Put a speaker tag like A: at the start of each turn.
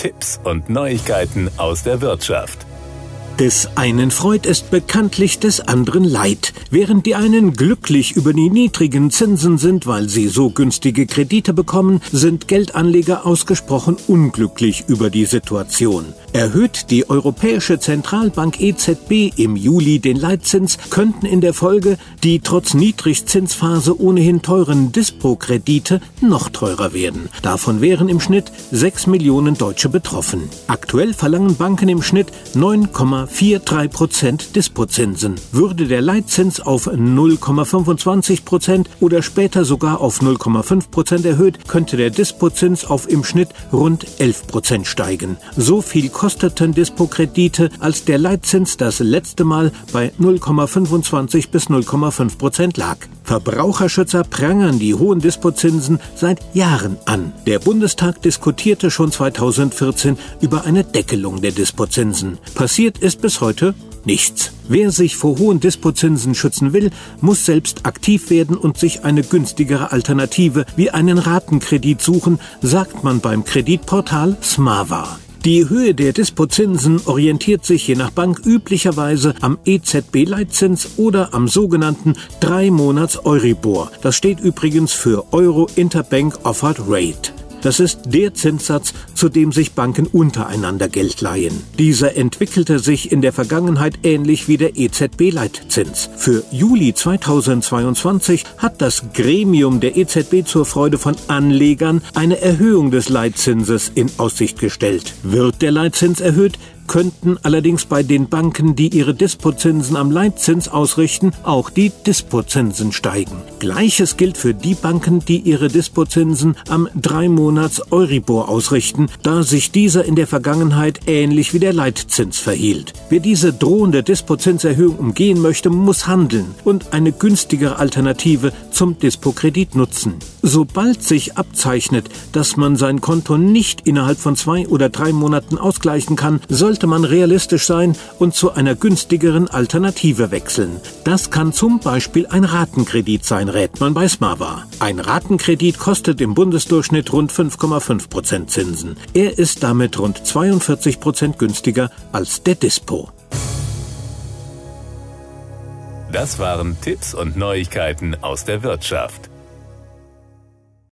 A: Tipps und Neuigkeiten aus der Wirtschaft.
B: Des einen Freud ist bekanntlich des anderen Leid. Während die einen glücklich über die niedrigen Zinsen sind, weil sie so günstige Kredite bekommen, sind Geldanleger ausgesprochen unglücklich über die Situation. Erhöht die Europäische Zentralbank EZB im Juli den Leitzins, könnten in der Folge die trotz Niedrigzinsphase ohnehin teuren Dispo-Kredite noch teurer werden. Davon wären im Schnitt 6 Millionen Deutsche betroffen. Aktuell verlangen Banken im Schnitt 9,43 Prozent Dispozinsen. Würde der Leitzins auf 0,25 Prozent oder später sogar auf 0,5 Prozent erhöht, könnte der Dispozins auf im Schnitt rund 11 Prozent steigen. So viel kosteten Dispo-Kredite, als der Leitzins das letzte Mal bei 0,25 bis 0,5 Prozent lag. Verbraucherschützer prangern die hohen Dispozinsen seit Jahren an. Der Bundestag diskutierte schon 2014 über eine Deckelung der Dispozinsen. Passiert ist bis heute nichts. Wer sich vor hohen Dispozinsen schützen will, muss selbst aktiv werden und sich eine günstigere Alternative wie einen Ratenkredit suchen, sagt man beim Kreditportal Smava. Die Höhe der Dispozinsen orientiert sich je nach Bank üblicherweise am EZB-Leitzins oder am sogenannten 3-Monats-Euribor. Das steht übrigens für Euro Interbank Offered Rate. Das ist der Zinssatz, zu dem sich Banken untereinander Geld leihen. Dieser entwickelte sich in der Vergangenheit ähnlich wie der EZB-Leitzins. Für Juli 2022 hat das Gremium der EZB zur Freude von Anlegern eine Erhöhung des Leitzinses in Aussicht gestellt. Wird der Leitzins erhöht, könnten allerdings bei den Banken, die ihre Dispozinsen am Leitzins ausrichten, auch die Dispozinsen steigen. Gleiches gilt für die Banken, die ihre Dispozinsen am 3-Monats-Euribor ausrichten, da sich dieser in der Vergangenheit ähnlich wie der Leitzins verhielt. Wer diese drohende Dispozinserhöhung umgehen möchte, muss handeln und eine günstigere Alternative zum Dispokredit nutzen. Sobald sich abzeichnet, dass man sein Konto nicht innerhalb von zwei oder drei Monaten ausgleichen kann, sollte man realistisch sein und zu einer günstigeren Alternative wechseln. Das kann zum Beispiel ein Ratenkredit sein, rät man bei Smava. Ein Ratenkredit kostet im Bundesdurchschnitt rund 5,5 Prozent Zinsen. Er ist damit rund 42 Prozent günstiger als der Dispo.
A: Das waren Tipps und Neuigkeiten aus der Wirtschaft.